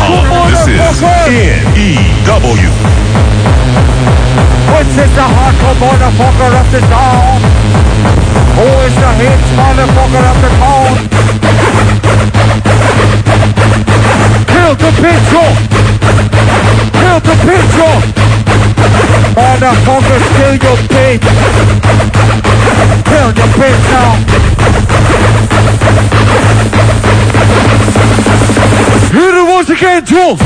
Hall, this is NEW. Which is the hardcore motherfucker of the town? Who is the hit motherfucker of the town? Kill the picture! Kill the picture! Motherfucker, kill your bitch! Kill your bitch now! Hit it once again, Jules!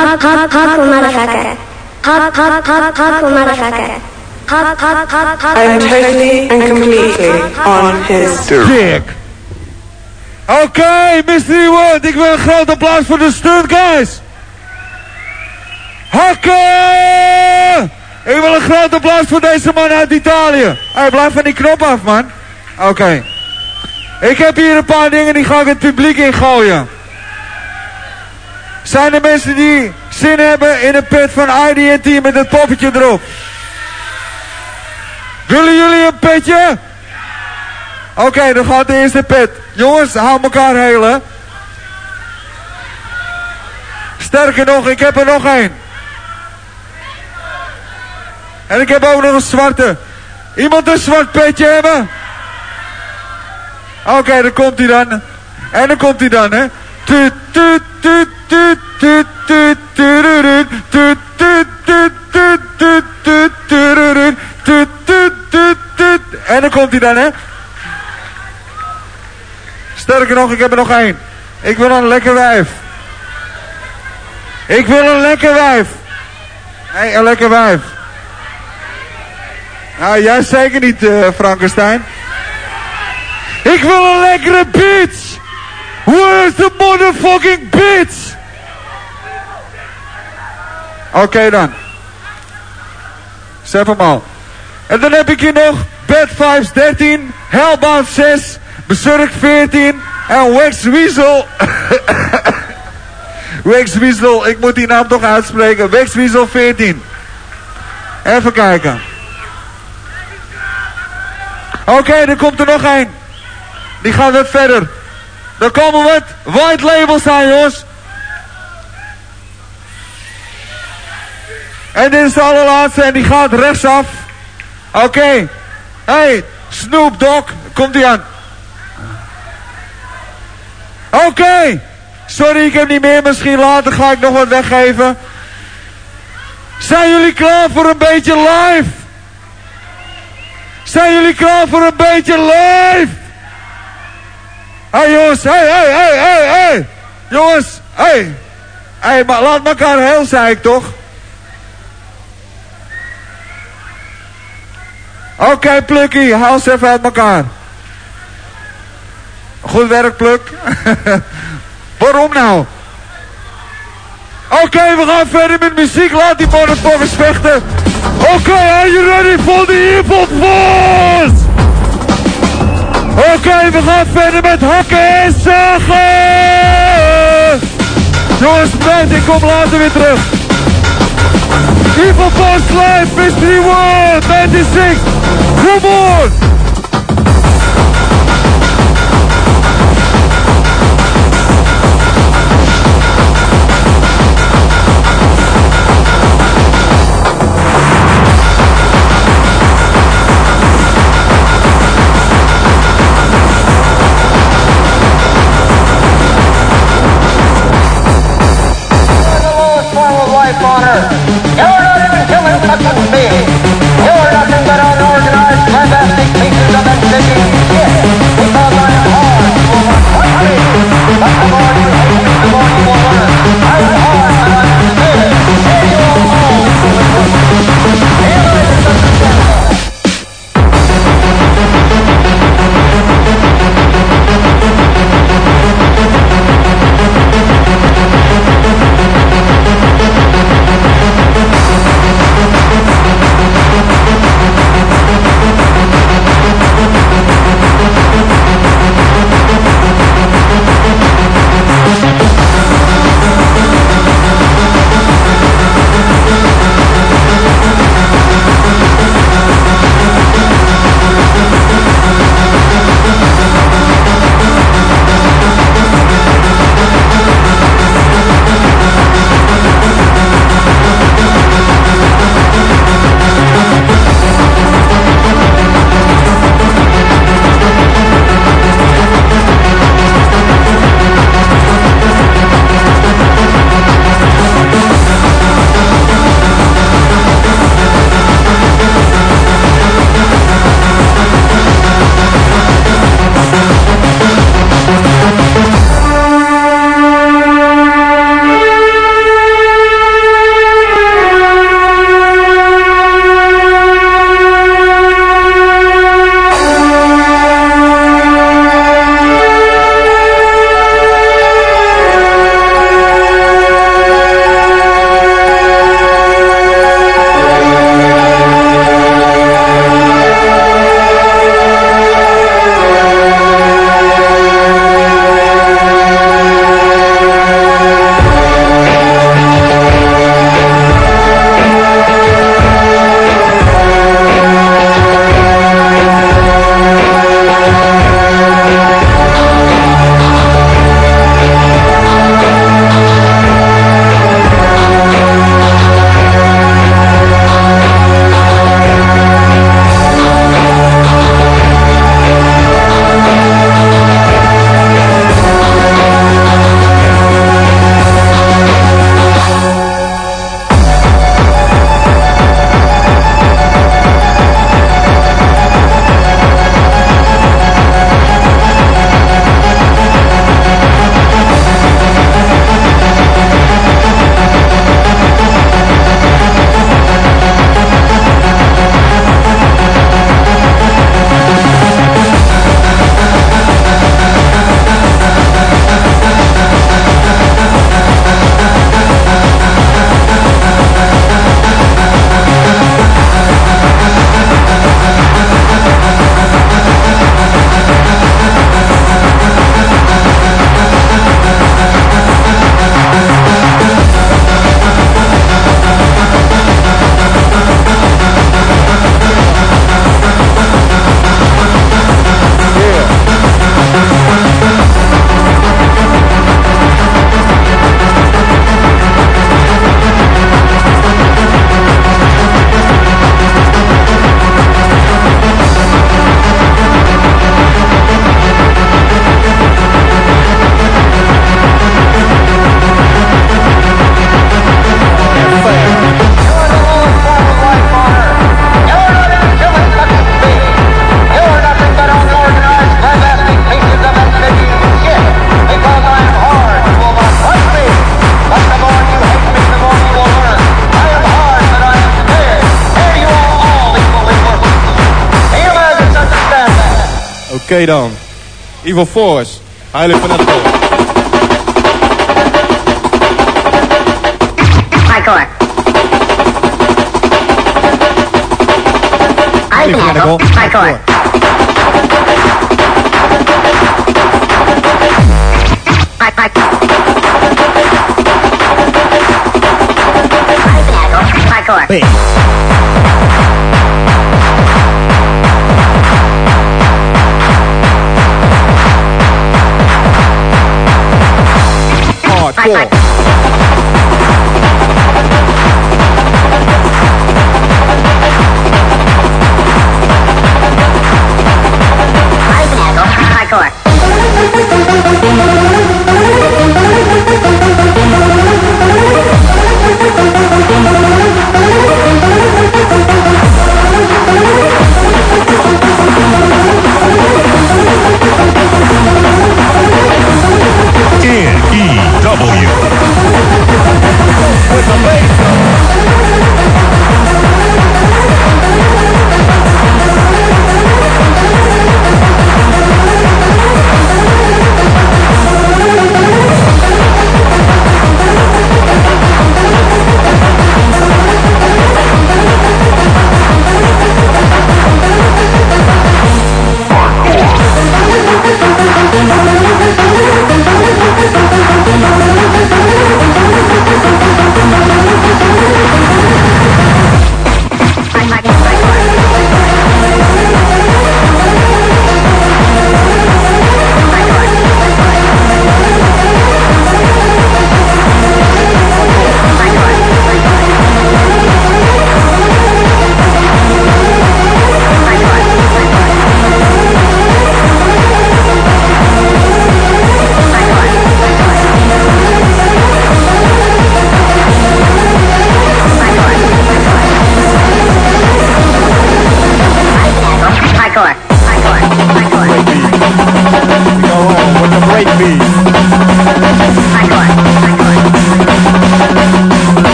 Hot, hot, hot, motherfucker. Hot, hot, hot, hot, motherfucker. Hot, hot, hot, hot. I am totally and completely on his Dick. Oké, Mystery World. Ik wil een groot applaus voor de stunt guys. Hakken! Ik wil een groot applaus voor deze man uit Italië. Hey, blijf van die knop af, man. Oké. Ik heb hier een paar dingen die ga ik het publiek ingooien. Zijn er mensen die zin hebben in een pet van IDT met het poppetje erop? Willen jullie een petje? Oké, dan gaat de eerste pet. Jongens, hou elkaar heel, hè. Sterker nog, ik heb er nog één. En ik heb ook nog een zwarte. Iemand een zwart petje hebben? Oké, dan komt hij dan. En dan komt hij dan, hè. En dan komt hij dan, hè. Sterker nog, ik heb er nog één. Ik wil een lekker wijf. Ik wil een lekker wijf. Hé, een lekker wijf. Nou, jij zeker niet, eh, Frankenstein. Ik wil een lekkere bitch. Where's the motherfucking bitch? Oké dan. Zet hem al. En dan heb ik hier nog Bad Vibes 13, Hellbound 6, Berserk 14 en Wax Weasel. Wax Weasel, ik moet die naam toch uitspreken. Wax Weasel 14. Even kijken. Oké, er komt er nog één. Die gaat wat verder. Dan komen wat white labels aan, jongens. En dit is de allerlaatste en die gaat rechtsaf. Oké. Hey, Snoop Dogg, komt die aan. Oké. Sorry, ik heb niet meer. Misschien later ga ik nog wat weggeven. Zijn jullie klaar voor een beetje live? Zijn jullie klaar voor een beetje live? Hey, jongens, hé, hé, hé, hé, hé. Jongens. Hey. Hey, maar laat elkaar heel, ik toch? Oké, okay, Plukkie, haal ze even uit elkaar. Goed werk, Pluk. Waarom nou? Oké, we gaan verder met muziek. Laat die motherfuckers vechten. Oké, are you ready for the evil force? Oké, okay, we gaan verder met hakken en zagen. Jongens, bedankt. Ik kom later weer terug. Evil Force Live, Mystery World, 96. Come on! Oké dan. Evil Force. Highly fanatical. Hardcore. Highly fanatical. Hardcore. Hard- hard- Highly fanatical. Hardcore.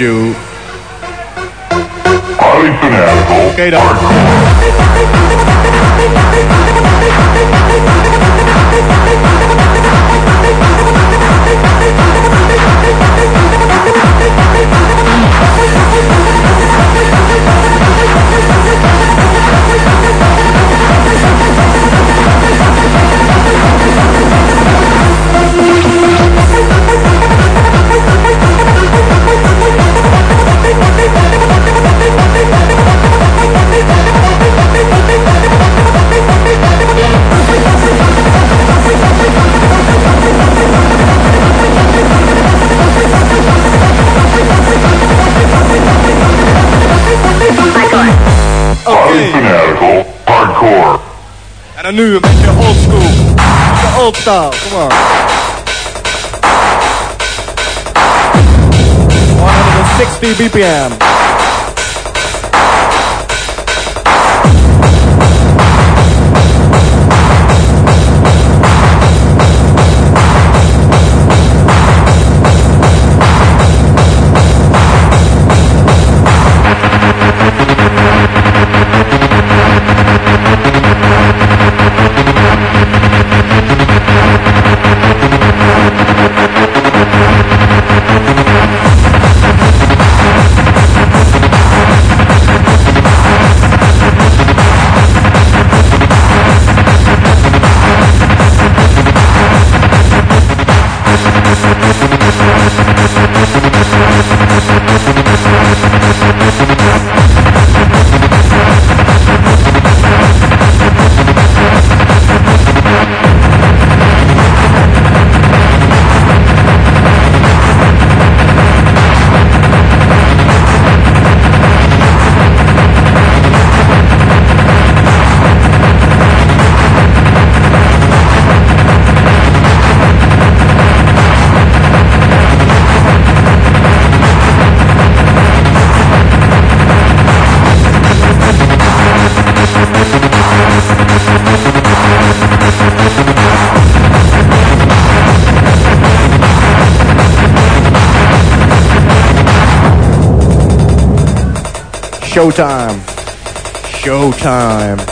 You. Highly fanatical. Oké En dan nu een beetje old school. De old style. Come on. 160 BPM. Showtime. Showtime.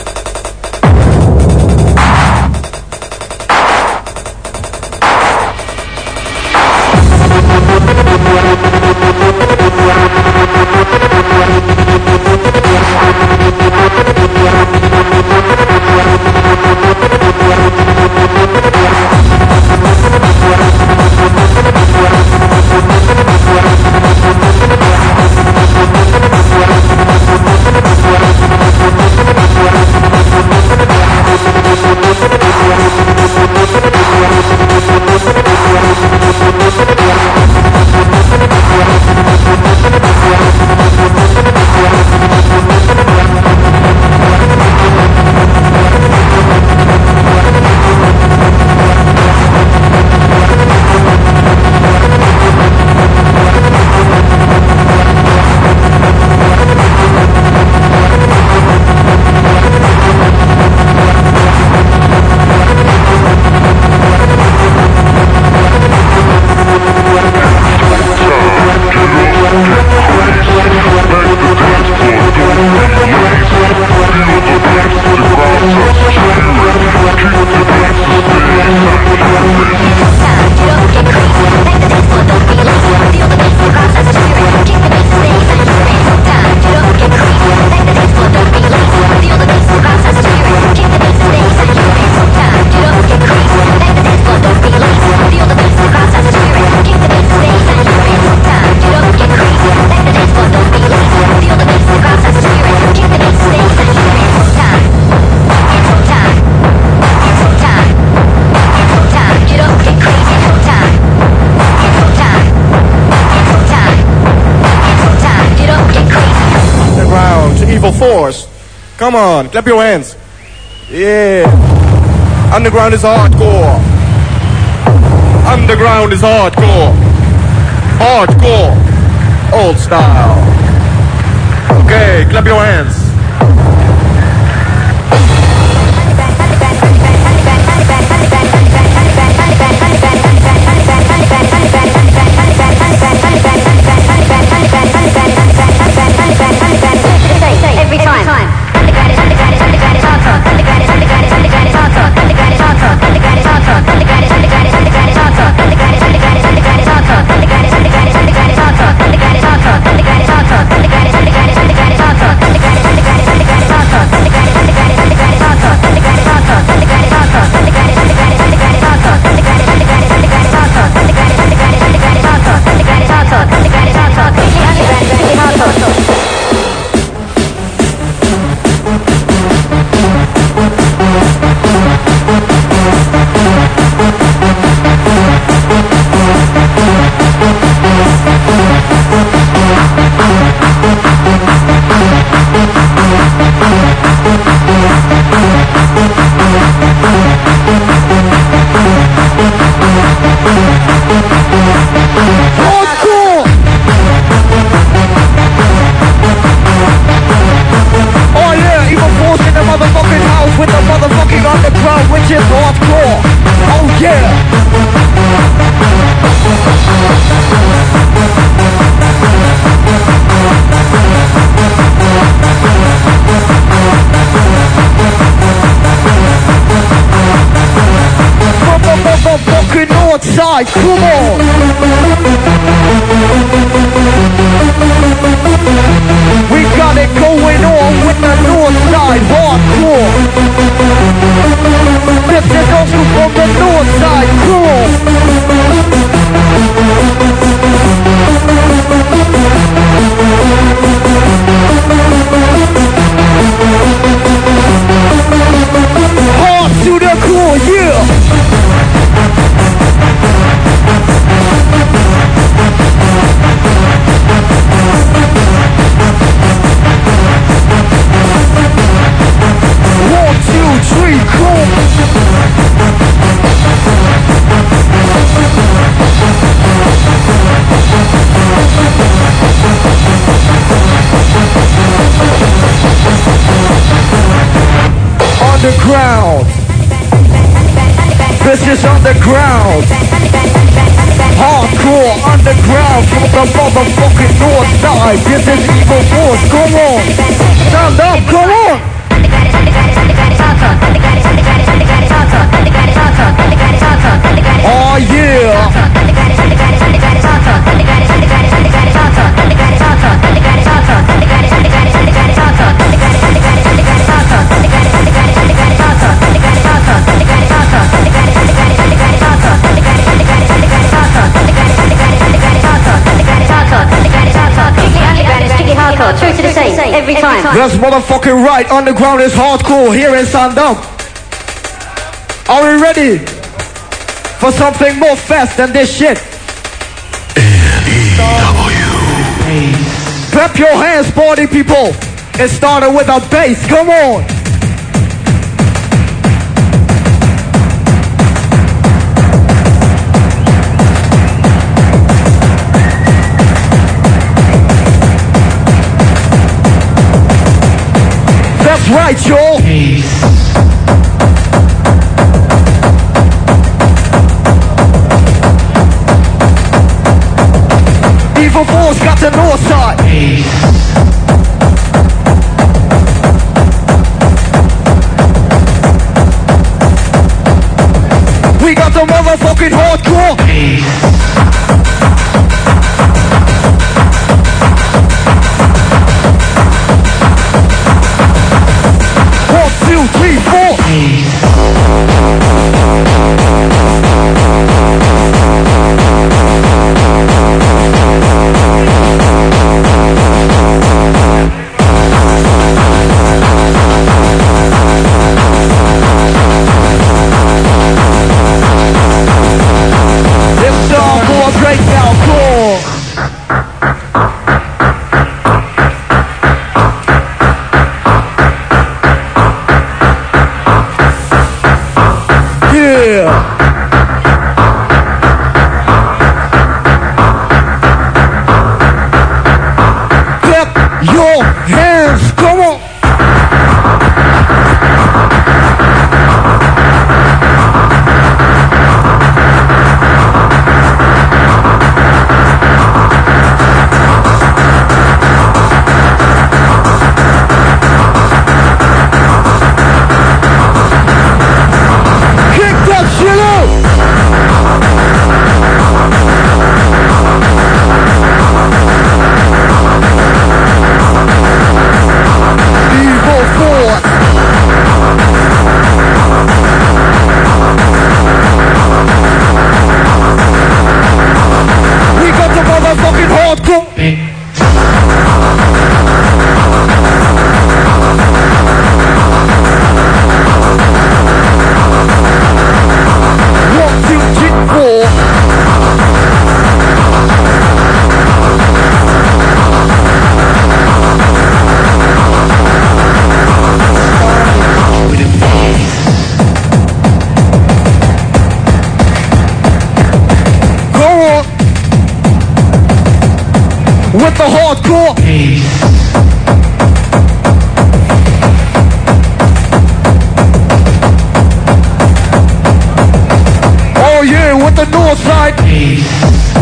Come on, clap your hands. Yeah. Underground is hardcore. Underground is hardcore. Hardcore. Old style. Okay, clap your hands. Come on. underground. Hardcore underground from the motherfucking north side. This is That's motherfucking right. Underground is hardcore here in Zaandam. Are we ready for something more fast than this shit? N-E-W. Clap your hands, party people. It started with a bass. Come on. Right, y'all. Evil Force got the north side. We with the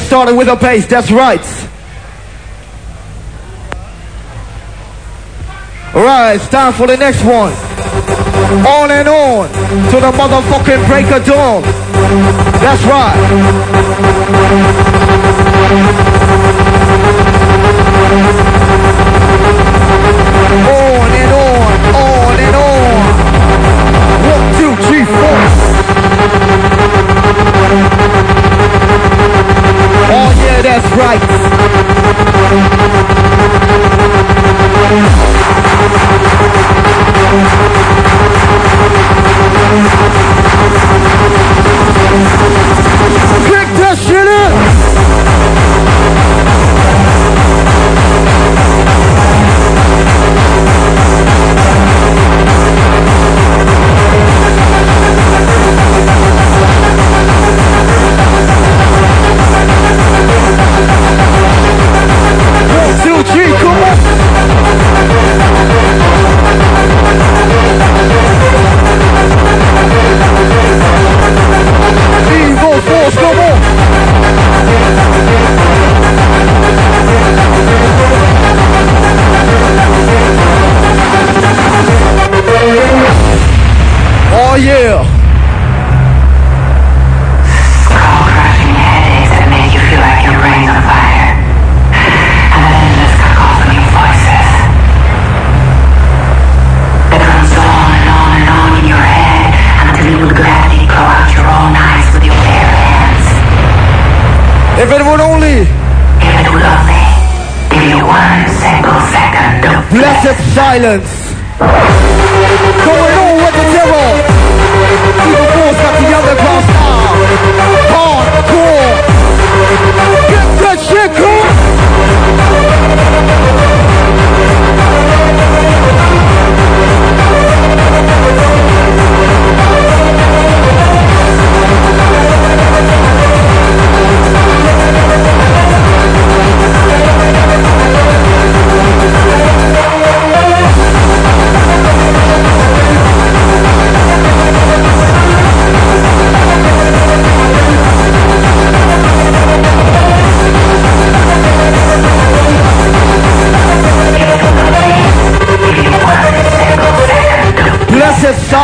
We're starting with a pace. that's right. Alright, it's time for the next one. On and on to the motherfucking break of dawn. That's right. That's right. Kick that shit in! silence.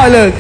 mọi lời.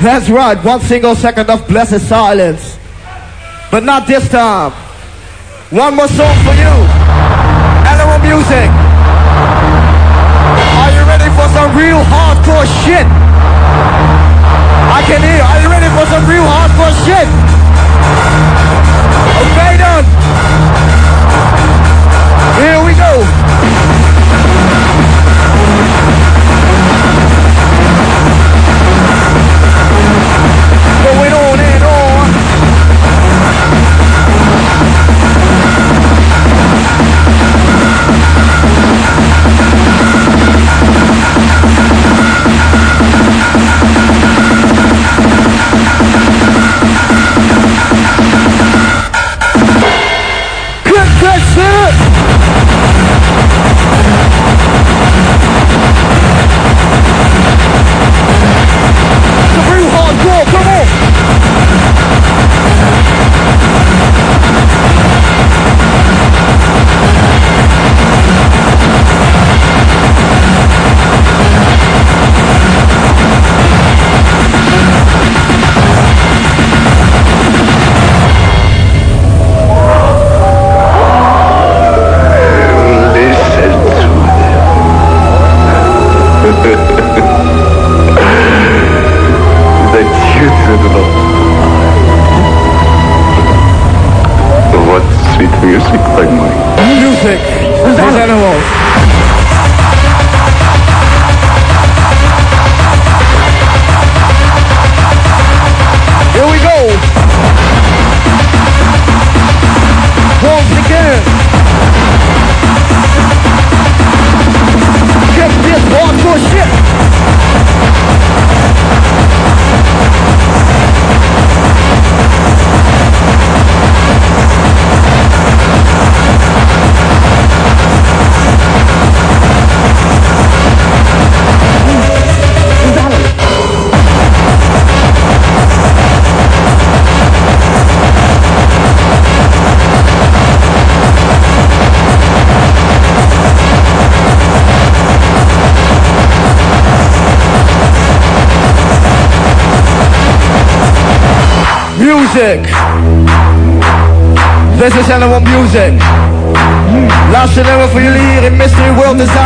That's right, one single second of blessed silence. But not this time. One more song for you. Animal music. Are you ready for some real hardcore shit? I can hear. Are you ready for some real hardcore shit?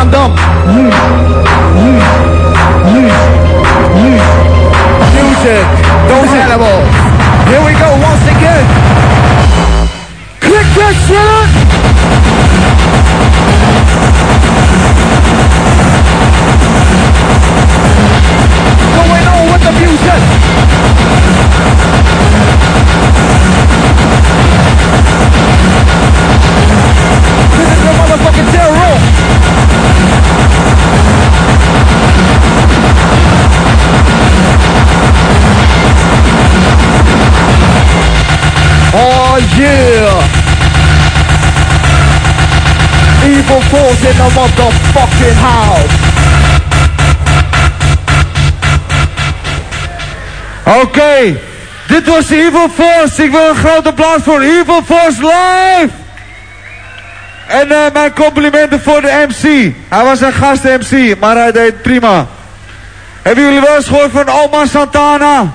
World in Zaandam. Music. Those animals. Here we go once again. Click that shit! Going on with the music. Yeah! Evil force in the motherfucking house. Oké, dit was Evil Force. Ik wil een groot applaus voor Evil Force live. En eh, mijn complimenten voor de MC. Hij was een gast MC, maar hij deed prima. Hebben jullie wel eens gehoord van Oma Santana?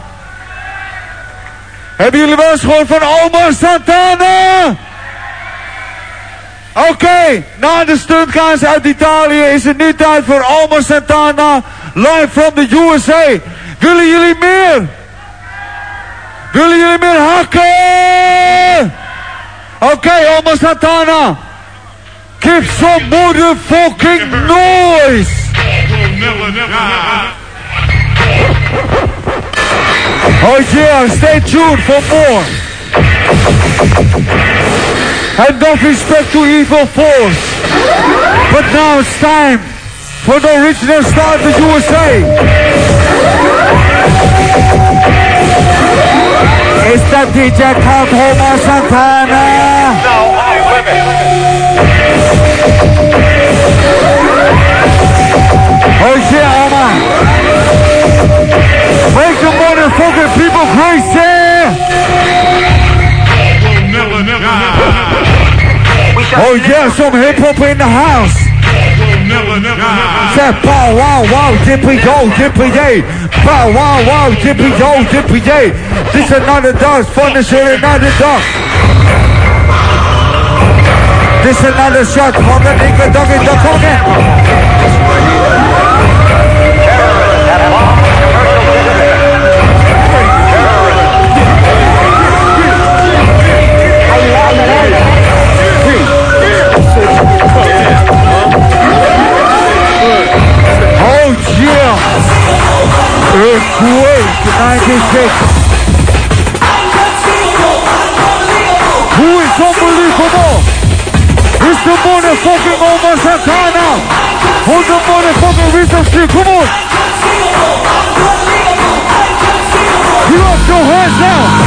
Hebben jullie wel eens gehoord van Oma Santana? Oké, na de stuntkaars uit Italië is het nu tijd voor Oma Santana live from the USA. Willen jullie meer? Willen jullie meer hakken? Oké, Oma Santana. Give some motherfucking noise. Oh yeah, stay tuned for more. And don't respect to evil force. But now it's time for the original star of the USA. It's the DJ called Omar Santana. Oh Oh, Dipper in the house. Never, never, never. Say bow wow wow dippy do dippy day. Bow wow wow dippy do dippy day. This another dance fun is here another dog. This another shot. Honga nigga doggy dog honga. 96. Who is unbelievable? It's the motherfucking Omar Santana. Hold the motherfucking rhythm stick. Come on. Put up your hands now.